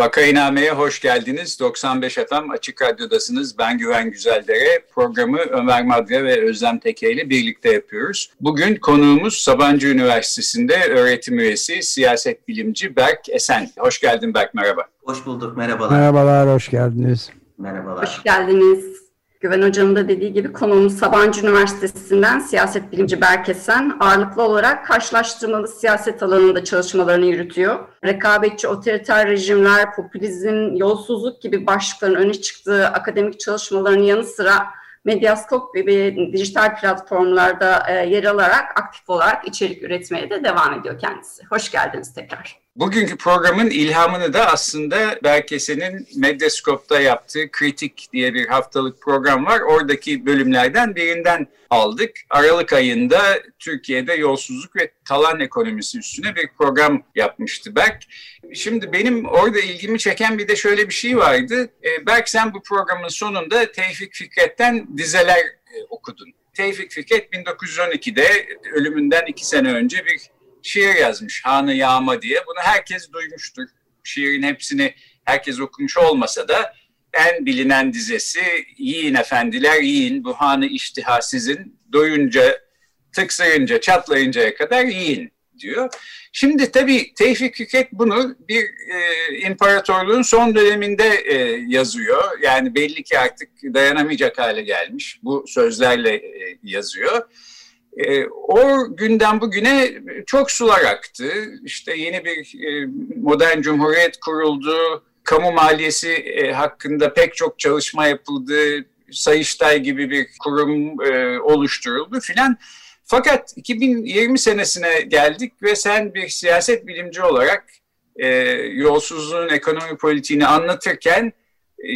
Vakainame'ye hoş geldiniz. 95 FM Açık Radyo'dasınız. Ben Güven Güzeldere. Programı Ömer Madre ve Özlem Teke ile birlikte yapıyoruz. Bugün konuğumuz Sabancı Üniversitesi'nde öğretim üyesi, siyaset bilimci Berk Esen. Hoş geldin Berk, merhaba. Hoş bulduk, merhabalar. Merhabalar, hoş geldiniz. Merhabalar. Hoş geldiniz. Güven Hocam'ın da dediği gibi konuğumuz Sabancı Üniversitesi'nden siyaset bilimci Berkesen ağırlıklı olarak karşılaştırmalı siyaset alanında çalışmalarını yürütüyor. Rekabetçi otoriter rejimler, popülizm, yolsuzluk gibi başlıkların öne çıktığı akademik çalışmalarının yanı sıra Medyaskop gibi dijital platformlarda e, yer alarak aktif olarak içerik üretmeye de devam ediyor kendisi. Hoş geldiniz tekrar. Bugünkü programın ilhamını da aslında Berkese'nin Medyascope'da yaptığı Kritik diye bir haftalık program var. Oradaki bölümlerden birinden aldık. Aralık ayında Türkiye'de yolsuzluk ve talan ekonomisi üstüne bir program yapmıştı Berk. Şimdi benim orada ilgimi çeken bir de şöyle bir şey vardı. E, Berk sen bu programın sonunda Tevfik Fikret'ten dizeler e, okudun. Tevfik Fikret 1912'de ölümünden iki sene önce bir şiir yazmış Hanı Yağma diye. Bunu herkes duymuştur. Şiirin hepsini herkes okumuş olmasa da en bilinen dizesi Yiyin efendiler yiyin bu hanı iştiha sizin doyunca tıksayınca çatlayıncaya kadar yiyin diyor. Şimdi tabii Tevfik Fikret bunu bir e, imparatorluğun son döneminde e, yazıyor. Yani belli ki artık dayanamayacak hale gelmiş. Bu sözlerle e, yazıyor. E, o günden bugüne çok sular aktı. İşte yeni bir e, modern cumhuriyet kuruldu. Kamu maliyesi e, hakkında pek çok çalışma yapıldı. Sayıştay gibi bir kurum oluşturuldu filan. Fakat 2020 senesine geldik ve sen bir siyaset bilimci olarak yolsuzluğun ekonomi politiğini anlatırken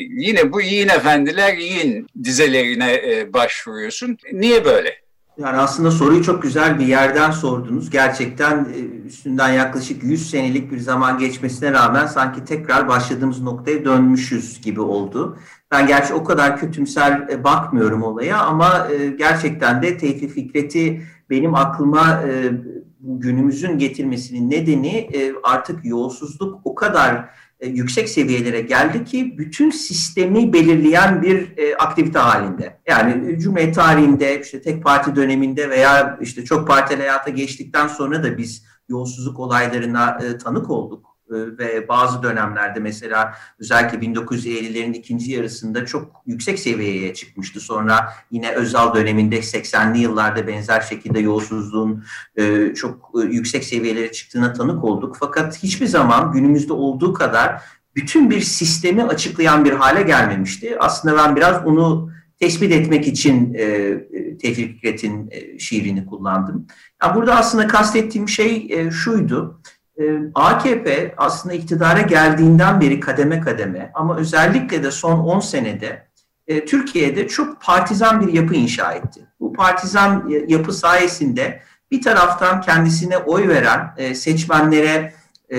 yine bu yiyin efendiler yiyin dizelerine başvuruyorsun. Niye böyle? Yani aslında soruyu çok güzel bir yerden sordunuz. Gerçekten e, üstünden yaklaşık 100 senelik bir zaman geçmesine rağmen sanki tekrar başladığımız noktaya dönmüşüz gibi oldu. Ben gerçi o kadar kötümser e, bakmıyorum olaya ama e, gerçekten de Tevfik Fikret'i benim aklıma günümüzün getirmesinin nedeni artık yolsuzluk o kadar yüksek seviyelere geldi ki bütün sistemi belirleyen bir e, aktivite halinde. Yani Cumhuriyet tarihinde işte tek parti döneminde veya işte çok partili hayata geçtikten sonra da biz yolsuzluk olaylarına e, tanık olduk. Ee, ve bazı dönemlerde mesela özellikle 1950'lerin ikinci yarısında çok yüksek seviyeye çıkmıştı. Sonra yine Özal döneminde 80'li yıllarda benzer şekilde yolsuzluğun e, çok e, yüksek seviyelere çıktığına tanık olduk. Fakat hiçbir zaman günümüzde olduğu kadar bütün bir sistemi açıklayan bir hale gelmemişti. Aslında ben biraz onu tespit etmek için e, Tevfik Fikret'in e, şiirini kullandım. Yani burada aslında kastettiğim şey e, şuydu. AKP aslında iktidara geldiğinden beri kademe kademe ama özellikle de son 10 senede e, Türkiye'de çok partizan bir yapı inşa etti. Bu partizan yapı sayesinde bir taraftan kendisine oy veren e, seçmenlere e,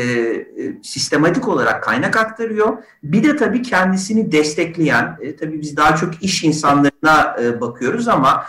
sistematik olarak kaynak aktarıyor. Bir de tabii kendisini destekleyen, tabii biz daha çok iş insanlarına bakıyoruz ama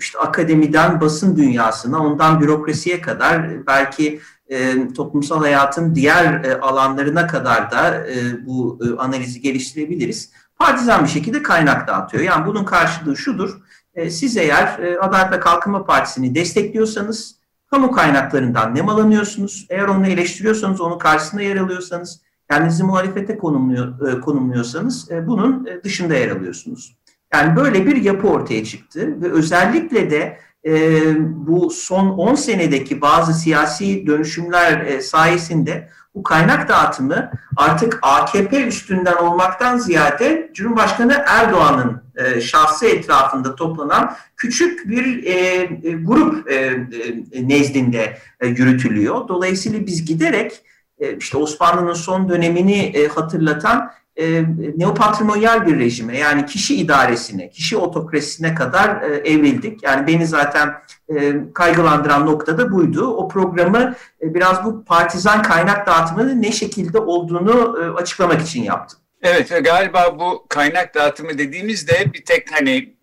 işte akademiden basın dünyasına, ondan bürokrasiye kadar belki e, toplumsal hayatın diğer e, alanlarına kadar da e, bu e, analizi geliştirebiliriz. Partizan bir şekilde kaynak dağıtıyor. Yani bunun karşılığı şudur. E, siz eğer e, Adalet ve Kalkınma Partisi'ni destekliyorsanız kamu kaynaklarından nemalanıyorsunuz. Eğer onu eleştiriyorsanız, onun karşısında yer alıyorsanız, kendinizi muhalefete konumluyor, e, konumluyorsanız e, bunun e, dışında yer alıyorsunuz. Yani böyle bir yapı ortaya çıktı ve özellikle de e, bu son 10 senedeki bazı siyasi dönüşümler e, sayesinde bu kaynak dağıtımı artık AKP üstünden olmaktan ziyade Cumhurbaşkanı Erdoğan'ın e, şahsı etrafında toplanan küçük bir e, grup e, e, nezdinde e, yürütülüyor. Dolayısıyla biz giderek e, işte Osmanlı'nın son dönemini e, hatırlatan e, neopatrimonyal bir rejime yani kişi idaresine, kişi otokrasisine kadar e, evrildik. Yani beni zaten e, kaygılandıran nokta da buydu. O programı e, biraz bu partizan kaynak dağıtımının ne şekilde olduğunu e, açıklamak için yaptım. Evet galiba bu kaynak dağıtımı dediğimizde bir tek hani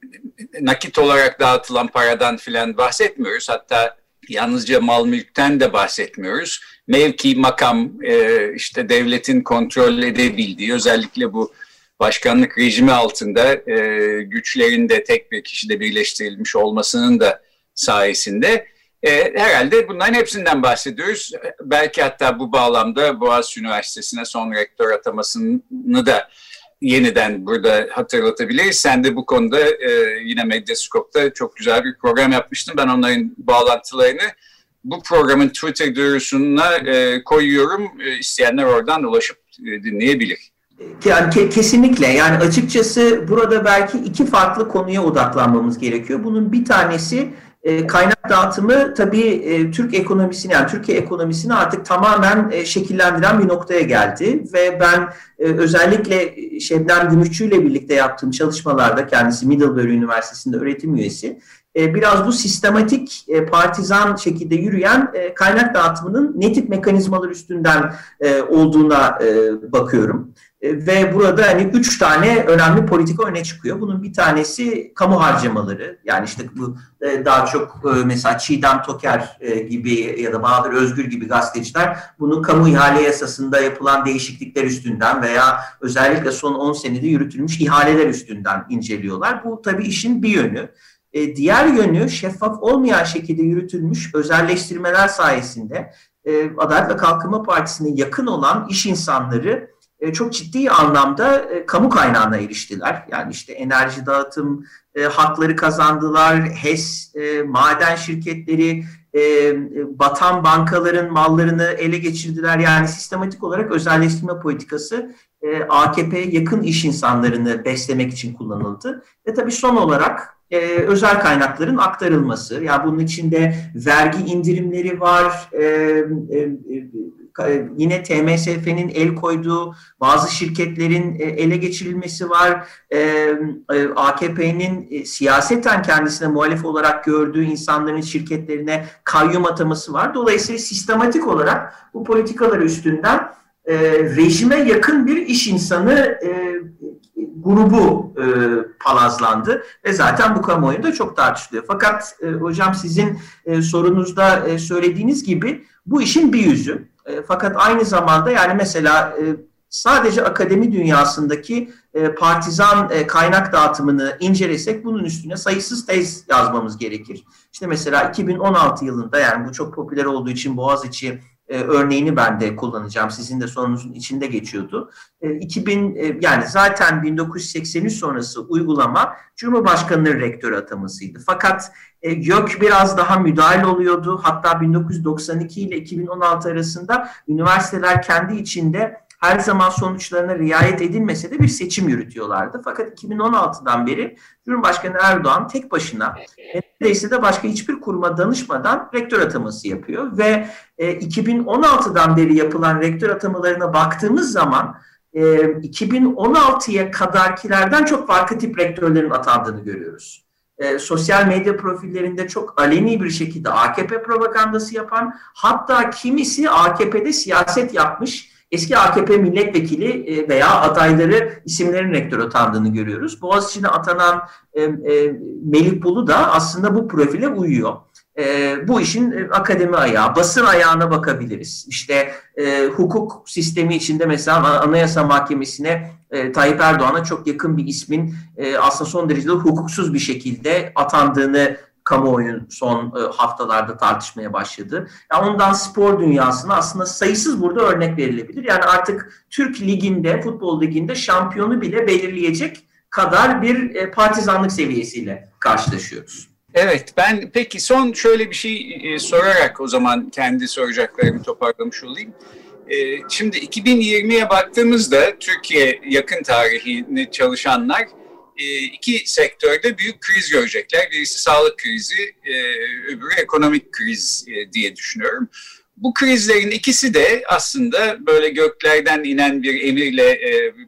nakit olarak dağıtılan paradan filan bahsetmiyoruz. Hatta yalnızca mal mülkten de bahsetmiyoruz. Mevki, makam, e, işte devletin kontrol edebildiği özellikle bu başkanlık rejimi altında e, güçlerin de tek bir kişide birleştirilmiş olmasının da sayesinde e, herhalde bunların hepsinden bahsediyoruz. Belki hatta bu bağlamda Boğaziçi Üniversitesi'ne son rektör atamasını da yeniden burada hatırlatabiliriz. Sen de bu konuda e, yine Medyaskop'ta çok güzel bir program yapmıştın. Ben onların bağlantılarını bu programın Twitter duyurusuna e, koyuyorum. E, isteyenler oradan ulaşıp e, dinleyebilir. Yani ke- kesinlikle yani açıkçası burada belki iki farklı konuya odaklanmamız gerekiyor. Bunun bir tanesi e, kaynak dağıtımı tabii e, Türk ekonomisini yani Türkiye ekonomisini artık tamamen e, şekillendiren bir noktaya geldi ve ben e, özellikle Şebnem Gümüşçü ile birlikte yaptığım çalışmalarda kendisi Middlebury Üniversitesi'nde öğretim üyesi e, biraz bu sistematik e, partizan şekilde yürüyen e, kaynak dağıtımının ne tip mekanizmalar üstünden olduğuna bakıyorum. Ve burada hani üç tane önemli politika öne çıkıyor. Bunun bir tanesi kamu harcamaları. Yani işte bu daha çok mesela Çiğdem Toker gibi ya da Bahadır Özgür gibi gazeteciler bunu kamu ihale yasasında yapılan değişiklikler üstünden veya özellikle son 10 senede yürütülmüş ihaleler üstünden inceliyorlar. Bu tabii işin bir yönü. Diğer yönü şeffaf olmayan şekilde yürütülmüş özelleştirmeler sayesinde Adalet ve Kalkınma Partisi'ne yakın olan iş insanları e, çok ciddi anlamda e, kamu kaynağına eriştiler. Yani işte enerji dağıtım e, hakları kazandılar, HES, e, maden şirketleri, e, batan bankaların mallarını ele geçirdiler. Yani sistematik olarak özelleştirme politikası e, AKP'ye yakın iş insanlarını beslemek için kullanıldı. Ve tabii son olarak e, özel kaynakların aktarılması. Yani bunun içinde vergi indirimleri var, e, e, e, yine TMSF'nin el koyduğu bazı şirketlerin e, ele geçirilmesi var. E, AKP'nin siyaseten kendisine muhalif olarak gördüğü insanların şirketlerine kayyum ataması var. Dolayısıyla sistematik olarak bu politikalar üstünden rejime yakın bir iş insanı grubu e, palazlandı ve zaten bu kamuoyunda çok tartışılıyor. Fakat e, hocam sizin e, sorunuzda e, söylediğiniz gibi bu işin bir yüzü. E, fakat aynı zamanda yani mesela e, sadece akademi dünyasındaki e, partizan e, kaynak dağıtımını incelesek bunun üstüne sayısız tez yazmamız gerekir. İşte mesela 2016 yılında yani bu çok popüler olduğu için Boğaziçi e, örneğini ben de kullanacağım. Sizin de sorunuzun içinde geçiyordu. E, 2000 e, yani zaten 1983 sonrası uygulama Cumhurbaşkanı'nın rektör atamasıydı. Fakat e, YÖK biraz daha müdahil oluyordu. Hatta 1992 ile 2016 arasında üniversiteler kendi içinde her zaman sonuçlarına riayet edilmese de bir seçim yürütüyorlardı. Fakat 2016'dan beri Cumhurbaşkanı Erdoğan tek başına neredeyse de başka hiçbir kuruma danışmadan rektör ataması yapıyor ve e, 2016'dan beri yapılan rektör atamalarına baktığımız zaman e, 2016'ya kadarkilerden çok farklı tip rektörlerin atandığını görüyoruz. E, sosyal medya profillerinde çok aleni bir şekilde AKP propagandası yapan, hatta kimisi AKP'de siyaset yapmış eski AKP milletvekili e, veya adayları isimlerin rektör atandığını görüyoruz. Boğaziçi'ne atanan e, e, Melih Bulu da aslında bu profile uyuyor. E, bu işin akademi ayağı, basın ayağına bakabiliriz. İşte e, hukuk sistemi içinde mesela Anayasa Mahkemesi'ne e, Tayyip Erdoğan'a çok yakın bir ismin e, aslında son derece hukuksuz bir şekilde atandığını kamuoyunun son e, haftalarda tartışmaya başladı. Yani ondan spor dünyasına aslında sayısız burada örnek verilebilir. Yani artık Türk Ligi'nde, futbol liginde şampiyonu bile belirleyecek kadar bir e, partizanlık seviyesiyle karşılaşıyoruz. Evet, ben peki son şöyle bir şey e, sorarak o zaman kendi soracaklarımı toparlamış olayım. Şimdi 2020'ye baktığımızda Türkiye yakın tarihini çalışanlar iki sektörde büyük kriz görecekler. Birisi sağlık krizi, e, öbürü ekonomik kriz e, diye düşünüyorum. Bu krizlerin ikisi de aslında böyle göklerden inen bir emirle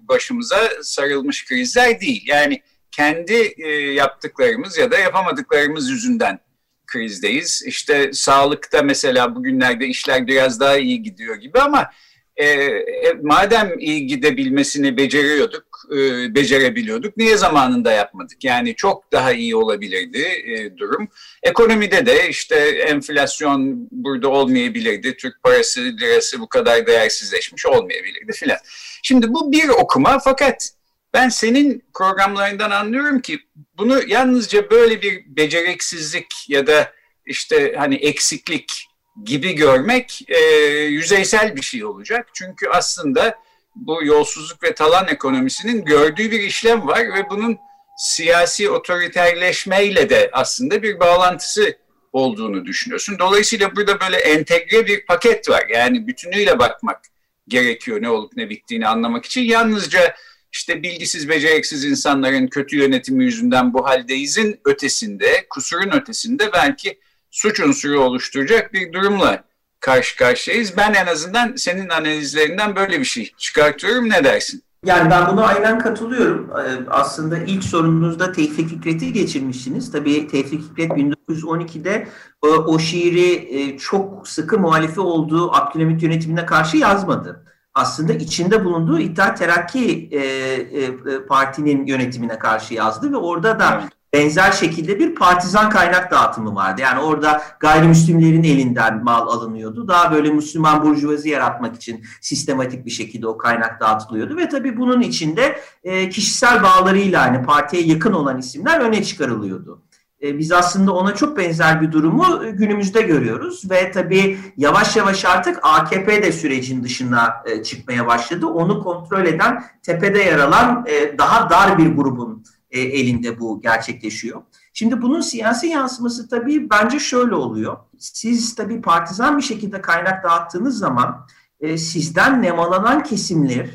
başımıza sarılmış krizler değil. Yani kendi yaptıklarımız ya da yapamadıklarımız yüzünden krizdeyiz. İşte sağlıkta mesela bugünlerde işler biraz daha iyi gidiyor gibi ama e, e, madem iyi gidebilmesini beceriyorduk, e, becerebiliyorduk, niye zamanında yapmadık? Yani çok daha iyi olabilirdi e, durum. Ekonomide de işte enflasyon burada olmayabilirdi, Türk parası, lirası bu kadar değersizleşmiş olmayabilirdi filan. Şimdi bu bir okuma fakat ben senin programlarından anlıyorum ki bunu yalnızca böyle bir beceriksizlik ya da işte hani eksiklik gibi görmek e, yüzeysel bir şey olacak. Çünkü aslında bu yolsuzluk ve talan ekonomisinin gördüğü bir işlem var ve bunun siyasi otoriterleşmeyle de aslında bir bağlantısı olduğunu düşünüyorsun. Dolayısıyla burada böyle entegre bir paket var. Yani bütünüyle bakmak gerekiyor ne olup ne bittiğini anlamak için. Yalnızca işte bilgisiz, beceriksiz insanların kötü yönetimi yüzünden bu haldeyizin ötesinde, kusurun ötesinde belki suç unsuru oluşturacak bir durumla karşı karşıyayız. Ben en azından senin analizlerinden böyle bir şey çıkartıyorum. Ne dersin? Yani ben buna aynen katılıyorum. Ee, aslında ilk sorunuzda Tevfik Fikret'i geçirmişsiniz. Tabii Tevfik Fikret 1912'de o, o şiiri e, çok sıkı muhalifi olduğu Abdülhamit yönetimine karşı yazmadı. Aslında içinde bulunduğu İttihat Terakki e, e, Parti'nin yönetimine karşı yazdı ve orada da benzer şekilde bir partizan kaynak dağıtımı vardı. Yani orada gayrimüslimlerin elinden mal alınıyordu. Daha böyle Müslüman burjuvazi yaratmak için sistematik bir şekilde o kaynak dağıtılıyordu. Ve tabii bunun içinde e, kişisel bağlarıyla hani partiye yakın olan isimler öne çıkarılıyordu. E, biz aslında ona çok benzer bir durumu günümüzde görüyoruz ve tabii yavaş yavaş artık AKP de sürecin dışına e, çıkmaya başladı. Onu kontrol eden tepede yer alan e, daha dar bir grubun e, elinde bu gerçekleşiyor. Şimdi bunun siyasi yansıması tabii bence şöyle oluyor. Siz tabii partizan bir şekilde kaynak dağıttığınız zaman e, sizden nemalanan kesimler,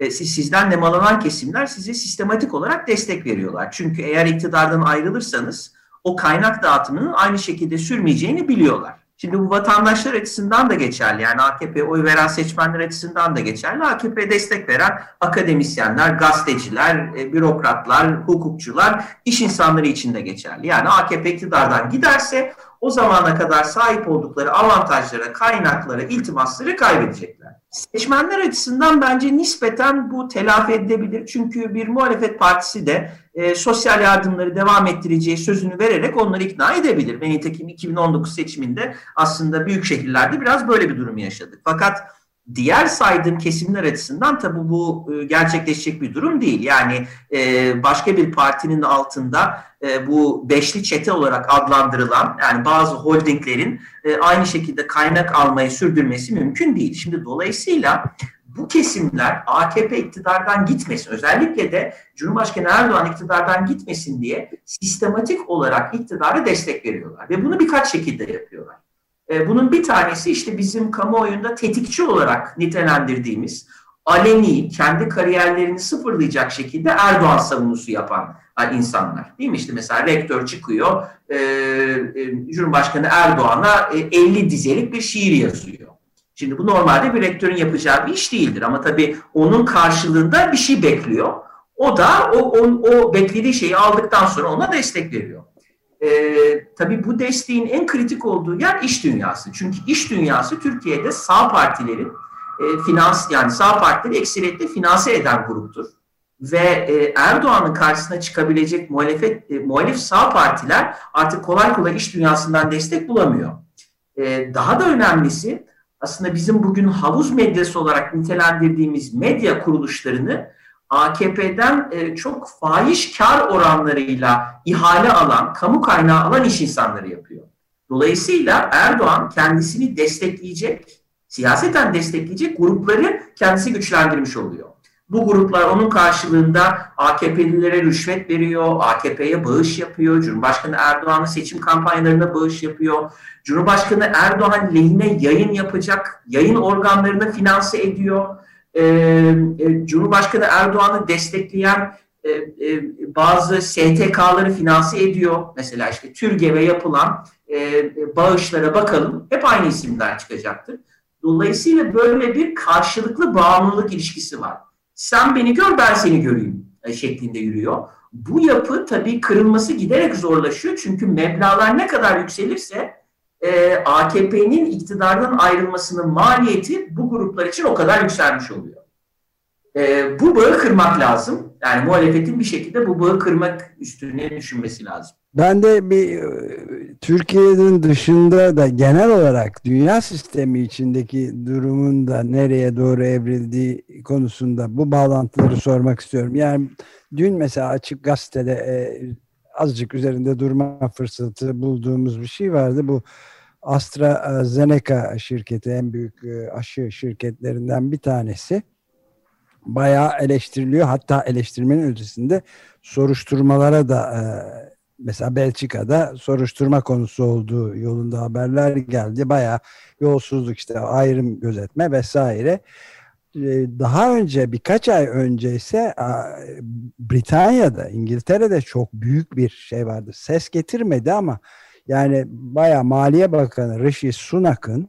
e, sizden nemalanan kesimler size sistematik olarak destek veriyorlar. Çünkü eğer iktidardan ayrılırsanız o kaynak dağıtımının aynı şekilde sürmeyeceğini biliyorlar. Şimdi bu vatandaşlar açısından da geçerli. Yani AKP oy veren seçmenler açısından da geçerli. AKP destek veren akademisyenler, gazeteciler, e, bürokratlar, hukukçular, iş insanları için de geçerli. Yani AKP iktidardan giderse o zamana kadar sahip oldukları avantajlara, kaynaklara, iltimasları kaybedecekler. Seçmenler açısından bence nispeten bu telafi edilebilir. Çünkü bir muhalefet partisi de e, sosyal yardımları devam ettireceği sözünü vererek onları ikna edebilir. Ve nitekim 2019 seçiminde aslında büyük şehirlerde biraz böyle bir durum yaşadık. Fakat diğer saydığım kesimler açısından tabii bu e, gerçekleşecek bir durum değil. Yani e, başka bir partinin altında e, bu beşli çete olarak adlandırılan yani bazı holdinglerin aynı şekilde kaynak almayı sürdürmesi mümkün değil. Şimdi dolayısıyla bu kesimler AKP iktidardan gitmesin, özellikle de Cumhurbaşkanı Erdoğan iktidardan gitmesin diye sistematik olarak iktidara destek veriyorlar. Ve bunu birkaç şekilde yapıyorlar. E, bunun bir tanesi işte bizim kamuoyunda tetikçi olarak nitelendirdiğimiz aleni, kendi kariyerlerini sıfırlayacak şekilde Erdoğan savunusu yapan insanlar. Değil mi? İşte mesela rektör çıkıyor, e, e, Cumhurbaşkanı Erdoğan'a e, 50 dizelik bir şiir yazıyor. Şimdi bu normalde bir rektörün yapacağı bir iş değildir ama tabii onun karşılığında bir şey bekliyor. O da o, o, o beklediği şeyi aldıktan sonra ona destek veriyor. Ee, tabii bu desteğin en kritik olduğu yer iş dünyası. Çünkü iş dünyası Türkiye'de sağ partilerin e, finans yani sağ partileri ekseriyetle finanse eden gruptur. Ve e, Erdoğan'ın karşısına çıkabilecek muhalefet e, muhalif sağ partiler artık kolay kolay iş dünyasından destek bulamıyor. E, daha da önemlisi aslında bizim bugün havuz medyası olarak nitelendirdiğimiz medya kuruluşlarını AKP'den e, çok fahiş kar oranlarıyla ihale alan, kamu kaynağı alan iş insanları yapıyor. Dolayısıyla Erdoğan kendisini destekleyecek, siyaseten destekleyecek grupları kendisi güçlendirmiş oluyor. Bu gruplar onun karşılığında AKP'lilere rüşvet veriyor, AKP'ye bağış yapıyor, Cumhurbaşkanı Erdoğan'ın seçim kampanyalarına bağış yapıyor. Cumhurbaşkanı Erdoğan lehine yayın yapacak, yayın organlarını finanse ediyor. Ee, e, Cumhurbaşkanı Erdoğan'ı destekleyen e, e, bazı STK'ları finanse ediyor. Mesela işte TÜRGEV'e yapılan e, bağışlara bakalım. Hep aynı isimler çıkacaktır. Dolayısıyla böyle bir karşılıklı bağımlılık ilişkisi var. Sen beni gör ben seni göreyim e, şeklinde yürüyor. Bu yapı tabii kırılması giderek zorlaşıyor. Çünkü meblalar ne kadar yükselirse e, AKP'nin iktidardan ayrılmasının maliyeti bu gruplar için o kadar yükselmiş oluyor. E, bu bağı kırmak lazım. Yani muhalefetin bir şekilde bu bağı kırmak üstüne düşünmesi lazım. Ben de bir e, Türkiye'nin dışında da genel olarak dünya sistemi içindeki durumun da nereye doğru evrildiği konusunda bu bağlantıları sormak istiyorum. Yani dün mesela Açık Gazete'de e, azıcık üzerinde durma fırsatı bulduğumuz bir şey vardı. Bu AstraZeneca şirketi en büyük e, aşı şirketlerinden bir tanesi bayağı eleştiriliyor. Hatta eleştirmenin ötesinde soruşturmalara da e, mesela Belçika'da soruşturma konusu olduğu yolunda haberler geldi. Bayağı yolsuzluk işte ayrım gözetme vesaire. Daha önce birkaç ay önce ise Britanya'da, İngiltere'de çok büyük bir şey vardı. Ses getirmedi ama yani bayağı Maliye Bakanı Rishi Sunak'ın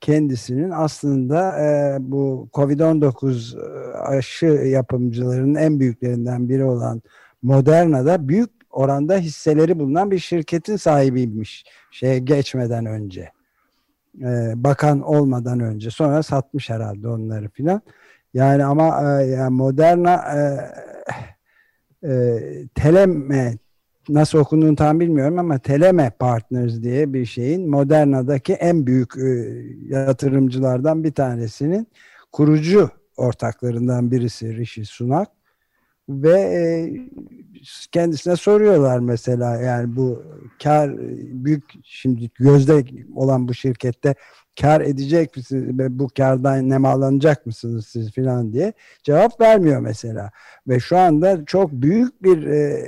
kendisinin aslında e, bu Covid-19 e, aşı yapımcılarının en büyüklerinden biri olan Moderna'da büyük oranda hisseleri bulunan bir şirketin sahibiymiş şeye geçmeden önce. E, bakan olmadan önce. Sonra satmış herhalde onları filan. Yani ama e, yani Moderna e, e, Teleme nasıl okunduğunu tam bilmiyorum ama Teleme Partners diye bir şeyin Moderna'daki en büyük e, yatırımcılardan bir tanesinin kurucu ortaklarından birisi Rishi Sunak ve e, kendisine soruyorlar mesela yani bu kar büyük şimdi gözde olan bu şirkette kar edecek misiniz ve bu kardan nemalanacak mısınız siz filan diye cevap vermiyor mesela. Ve şu anda çok büyük bir e,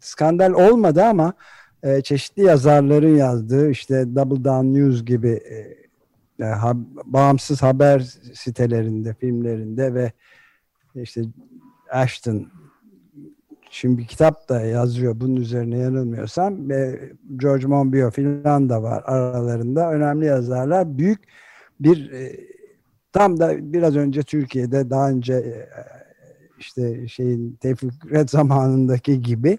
skandal olmadı ama e, çeşitli yazarların yazdığı işte Double Down News gibi e, e, ha, bağımsız haber sitelerinde, filmlerinde ve işte Ashton şimdi kitap da yazıyor bunun üzerine yanılmıyorsam. Ve George Monbiot filan da var aralarında. Önemli yazarlar. Büyük bir e, tam da biraz önce Türkiye'de daha önce e, işte şeyin Tevfik zamanındaki gibi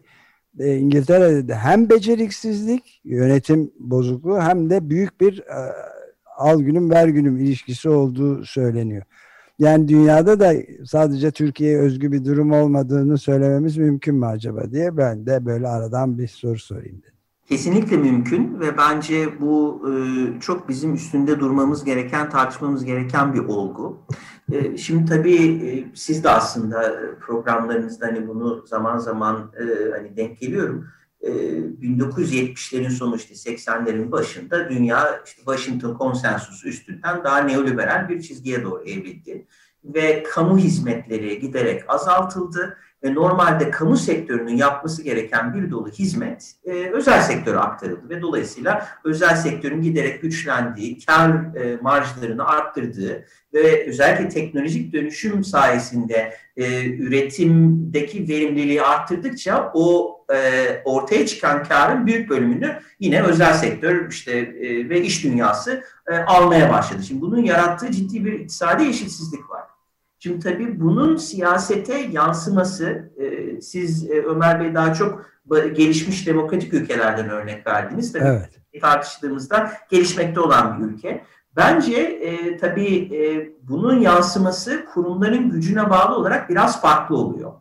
e, İngiltere'de de hem beceriksizlik, yönetim bozukluğu hem de büyük bir al günüm ver günüm ilişkisi olduğu söyleniyor. Yani dünyada da sadece Türkiye'ye özgü bir durum olmadığını söylememiz mümkün mü acaba diye ben de böyle aradan bir soru sorayım dedim. Kesinlikle mümkün ve bence bu e, çok bizim üstünde durmamız gereken, tartışmamız gereken bir olgu. E, şimdi tabii e, siz de aslında programlarınızda hani bunu zaman zaman hani denk geliyorum. 1970'lerin sonu işte 80'lerin başında dünya işte Washington konsensusu üstünden daha neoliberal bir çizgiye doğru evrildi. Ve kamu hizmetleri giderek azaltıldı ve normalde kamu sektörünün yapması gereken bir dolu hizmet e, özel sektöre aktarıldı. Ve dolayısıyla özel sektörün giderek güçlendiği, kar e, marjlarını arttırdığı ve özellikle teknolojik dönüşüm sayesinde e, üretimdeki verimliliği arttırdıkça o e, ortaya çıkan karın büyük bölümünü yine özel sektör işte e, ve iş dünyası e, almaya başladı. Şimdi bunun yarattığı ciddi bir iktisadi eşitsizlik var. Şimdi tabii bunun siyasete yansıması, e, siz e, Ömer Bey daha çok gelişmiş demokratik ülkelerden örnek verdiniz. Tabii evet. tartıştığımızda gelişmekte olan bir ülke. Bence e, tabii e, bunun yansıması kurumların gücüne bağlı olarak biraz farklı oluyor.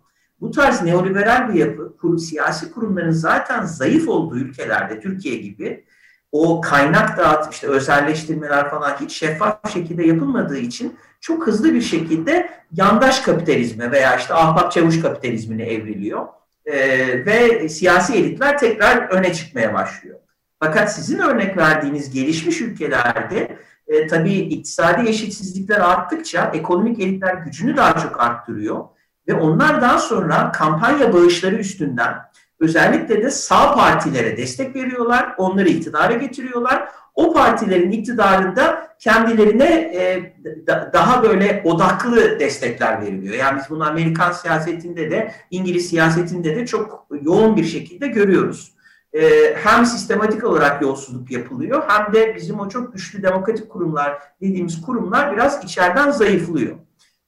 Bu tarz neoliberal bir yapı, kur, siyasi kurumların zaten zayıf olduğu ülkelerde, Türkiye gibi, o kaynak dağıtım, işte özelleştirmeler falan hiç şeffaf şekilde yapılmadığı için çok hızlı bir şekilde yandaş kapitalizme veya işte ahbap çavuş kapitalizmine evriliyor. E, ve siyasi elitler tekrar öne çıkmaya başlıyor. Fakat sizin örnek verdiğiniz gelişmiş ülkelerde e, tabii iktisadi eşitsizlikler arttıkça ekonomik elitler gücünü daha çok arttırıyor. Ve onlar daha sonra kampanya bağışları üstünden özellikle de sağ partilere destek veriyorlar, onları iktidara getiriyorlar. o partilerin iktidarında kendilerine e, da, daha böyle odaklı destekler veriliyor. Yani biz bunu Amerikan siyasetinde de İngiliz siyasetinde de çok yoğun bir şekilde görüyoruz. E, hem sistematik olarak yolsuzluk yapılıyor hem de bizim o çok güçlü demokratik kurumlar dediğimiz kurumlar biraz içeriden zayıflıyor.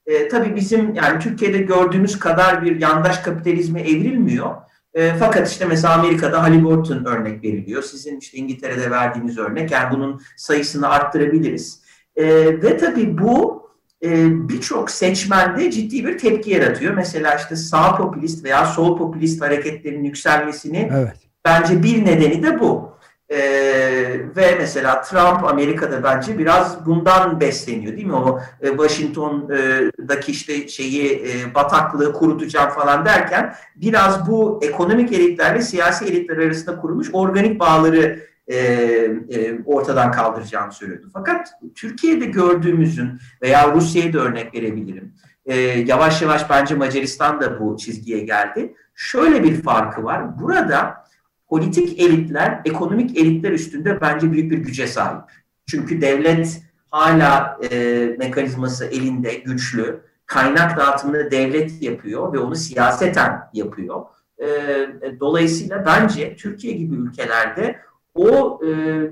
E, tabii bizim yani Türkiye'de gördüğümüz kadar bir yandaş kapitalizme evrilmiyor. E, fakat işte mesela Amerika'da Halliburton örnek veriliyor. Sizin işte İngiltere'de verdiğiniz örnek. Yani bunun sayısını arttırabiliriz. E, ve tabii bu e, birçok seçmende ciddi bir tepki yaratıyor. Mesela işte sağ popülist veya sol popülist hareketlerin yükselmesini evet. bence bir nedeni de bu. Ee, ve mesela Trump Amerika'da bence biraz bundan besleniyor değil mi? O e, Washington'daki işte şeyi e, bataklığı kurutacağım falan derken biraz bu ekonomik elitlerle siyasi elitler arasında kurulmuş organik bağları e, e, ortadan kaldıracağını söylüyordu. Fakat Türkiye'de gördüğümüzün veya Rusya'ya da örnek verebilirim. E, yavaş yavaş bence Macaristan da bu çizgiye geldi. Şöyle bir farkı var. Burada politik elitler ekonomik elitler üstünde bence büyük bir güce sahip. Çünkü devlet hala e, mekanizması elinde güçlü. Kaynak dağıtımını devlet yapıyor ve onu siyaseten yapıyor. E, dolayısıyla bence Türkiye gibi ülkelerde o e, e,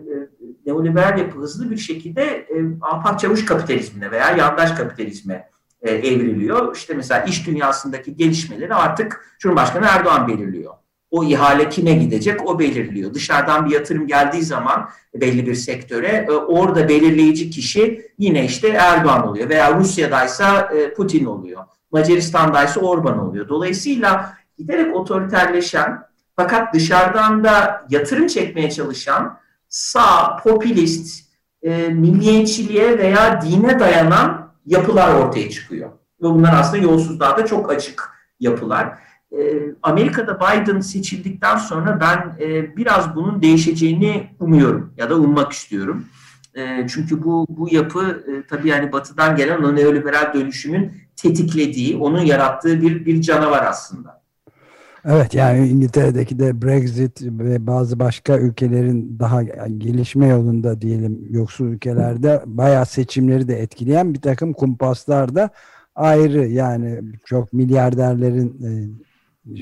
neoliberal yapı hızlı bir şekilde e, ahbap çavuş kapitalizmine veya yandaş kapitalizme e, evriliyor. İşte mesela iş dünyasındaki gelişmeleri artık Cumhurbaşkanı Erdoğan belirliyor o ihale kime gidecek o belirliyor. Dışarıdan bir yatırım geldiği zaman belli bir sektöre e, orada belirleyici kişi yine işte Erdoğan oluyor veya Rusya'daysa e, Putin oluyor. Macaristan'daysa Orban oluyor. Dolayısıyla giderek otoriterleşen fakat dışarıdan da yatırım çekmeye çalışan sağ, popülist, e, milliyetçiliğe veya dine dayanan yapılar ortaya çıkıyor. Ve bunlar aslında yolsuzluğa da çok açık yapılar. Ee, Amerika'da Biden seçildikten sonra ben e, biraz bunun değişeceğini umuyorum ya da ummak istiyorum. E, çünkü bu bu yapı e, tabii yani batıdan gelen o neoliberal dönüşümün tetiklediği, onun yarattığı bir bir canavar aslında. Evet yani İngiltere'deki de Brexit ve bazı başka ülkelerin daha gelişme yolunda diyelim yoksul ülkelerde bayağı seçimleri de etkileyen bir takım kumpaslar da ayrı yani çok milyarderlerin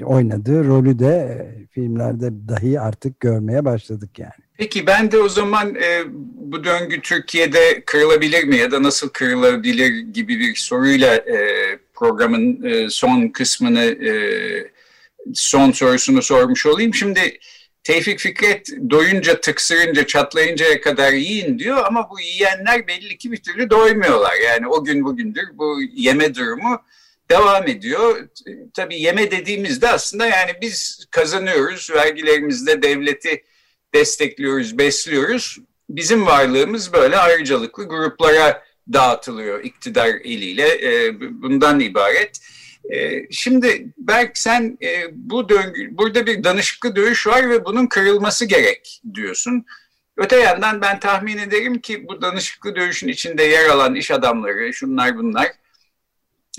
oynadığı rolü de e, filmlerde dahi artık görmeye başladık yani. Peki ben de o zaman e, bu döngü Türkiye'de kırılabilir mi ya da nasıl kırılabilir gibi bir soruyla e, programın e, son kısmını e, son sorusunu sormuş olayım. Şimdi Tevfik Fikret doyunca, tıksırınca, çatlayıncaya kadar yiyin diyor ama bu yiyenler belli ki bir türlü doymuyorlar. Yani o gün bugündür bu yeme durumu devam ediyor. Tabii yeme dediğimizde aslında yani biz kazanıyoruz, vergilerimizle devleti destekliyoruz, besliyoruz. Bizim varlığımız böyle ayrıcalıklı gruplara dağıtılıyor iktidar eliyle. E, bundan ibaret. E, şimdi Berk sen e, bu döngü, burada bir danışıklı dövüş var ve bunun kırılması gerek diyorsun. Öte yandan ben tahmin ederim ki bu danışıklı dövüşün içinde yer alan iş adamları, şunlar bunlar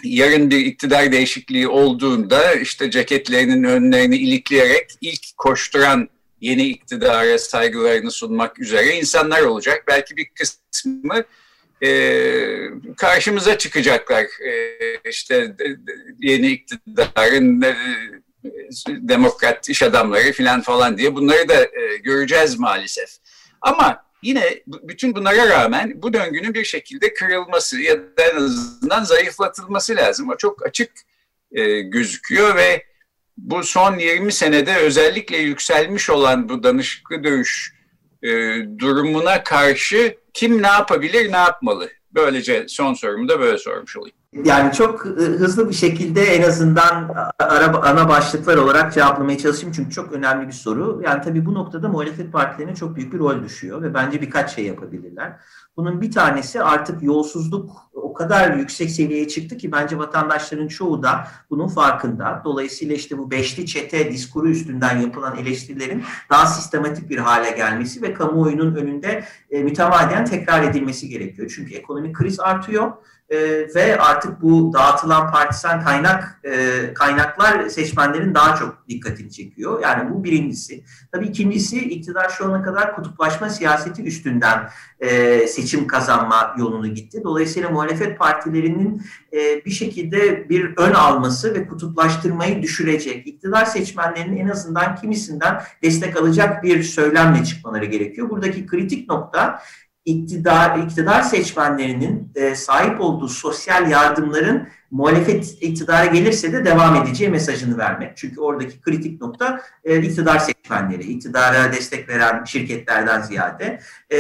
yarın bir iktidar değişikliği olduğunda işte ceketlerinin önlerini ilikleyerek ilk koşturan yeni iktidara saygılarını sunmak üzere insanlar olacak. Belki bir kısmı e, karşımıza çıkacaklar. E, işte yeni iktidarın e, demokrat iş adamları falan falan diye bunları da e, göreceğiz maalesef. Ama yine bütün bunlara rağmen bu döngünün bir şekilde kırılması ya da en azından zayıflatılması lazım. O çok açık e, gözüküyor ve bu son 20 senede özellikle yükselmiş olan bu danışıklı dövüş e, durumuna karşı kim ne yapabilir, ne yapmalı? Böylece son sorumu da böyle sormuş olayım. Yani çok e, hızlı bir şekilde en azından ara, ana başlıklar olarak cevaplamaya çalışayım çünkü çok önemli bir soru. Yani tabii bu noktada muhalefet partilerine çok büyük bir rol düşüyor ve bence birkaç şey yapabilirler. Bunun bir tanesi artık yolsuzluk o kadar yüksek seviyeye çıktı ki bence vatandaşların çoğu da bunun farkında. Dolayısıyla işte bu beşli çete diskuru üstünden yapılan eleştirilerin daha sistematik bir hale gelmesi ve kamuoyunun önünde e, mütemadiyen tekrar edilmesi gerekiyor. Çünkü ekonomik kriz artıyor e, ve artık bu dağıtılan partisan kaynak e, kaynaklar seçmenlerin daha çok dikkatini çekiyor. Yani bu birincisi. Tabii ikincisi iktidar şu ana kadar kutuplaşma siyaseti üstünden e, seçim kazanma yolunu gitti. Dolayısıyla muhalefet partilerinin e, bir şekilde bir ön alması ve kutuplaştırmayı düşürecek, iktidar seçmenlerinin en azından kimisinden destek alacak bir söylemle çıkmaları gerekiyor. Buradaki kritik nokta iktidar, iktidar seçmenlerinin e, sahip olduğu sosyal yardımların muhalefet iktidara gelirse de devam edeceği mesajını vermek. Çünkü oradaki kritik nokta e, iktidar seçmenleri, iktidara destek veren şirketlerden ziyade e,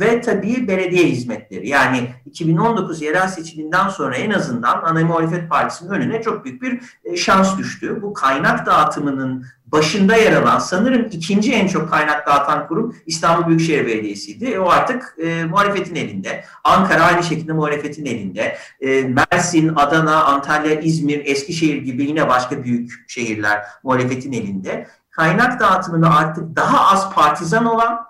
ve tabii belediye hizmetleri. Yani 2019 yerel seçiminden sonra en azından ana muhalefet partisinin önüne çok büyük bir e, şans düştü. Bu kaynak dağıtımının başında yer alan sanırım ikinci en çok kaynak dağıtan kurum İstanbul Büyükşehir Belediyesi'ydi. E, o artık e, muhalefetin elinde. Ankara aynı şekilde muhalefetin elinde. E, Mersin, Adana, Antalya, İzmir, Eskişehir gibi yine başka büyük şehirler muhalefetin elinde. Kaynak dağıtımını artık daha az partizan olan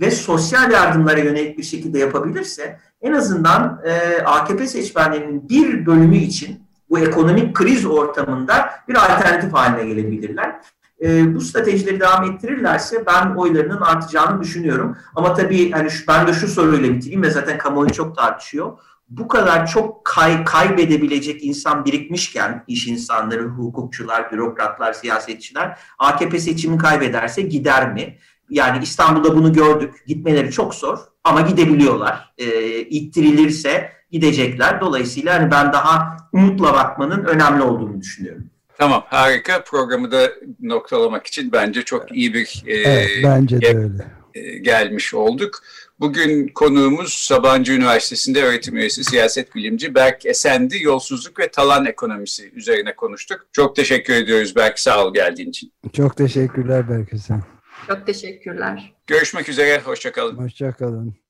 ve sosyal yardımlara yönelik bir şekilde yapabilirse en azından e, AKP seçmenlerinin bir bölümü için bu ekonomik kriz ortamında bir alternatif haline gelebilirler. E, bu stratejileri devam ettirirlerse ben oylarının artacağını düşünüyorum. Ama tabii hani şu, ben de şu soruyla bitireyim ve zaten kamuoyu çok tartışıyor. Bu kadar çok kay, kaybedebilecek insan birikmişken iş insanları, hukukçular, bürokratlar, siyasetçiler AKP seçimi kaybederse gider mi? Yani İstanbul'da bunu gördük. Gitmeleri çok zor ama gidebiliyorlar. E, ittirilirse gidecekler. Dolayısıyla hani ben daha umutla bakmanın önemli olduğunu düşünüyorum. Tamam harika programı da noktalamak için bence çok iyi bir e, evet, bence de öyle. E, gelmiş olduk. Bugün konuğumuz Sabancı Üniversitesi'nde öğretim üyesi siyaset bilimci Berk Esendi yolsuzluk ve talan ekonomisi üzerine konuştuk. Çok teşekkür ediyoruz Berk sağ ol geldiğin için. Çok teşekkürler Berk Esen. Çok teşekkürler. Görüşmek üzere hoşçakalın. Hoşçakalın.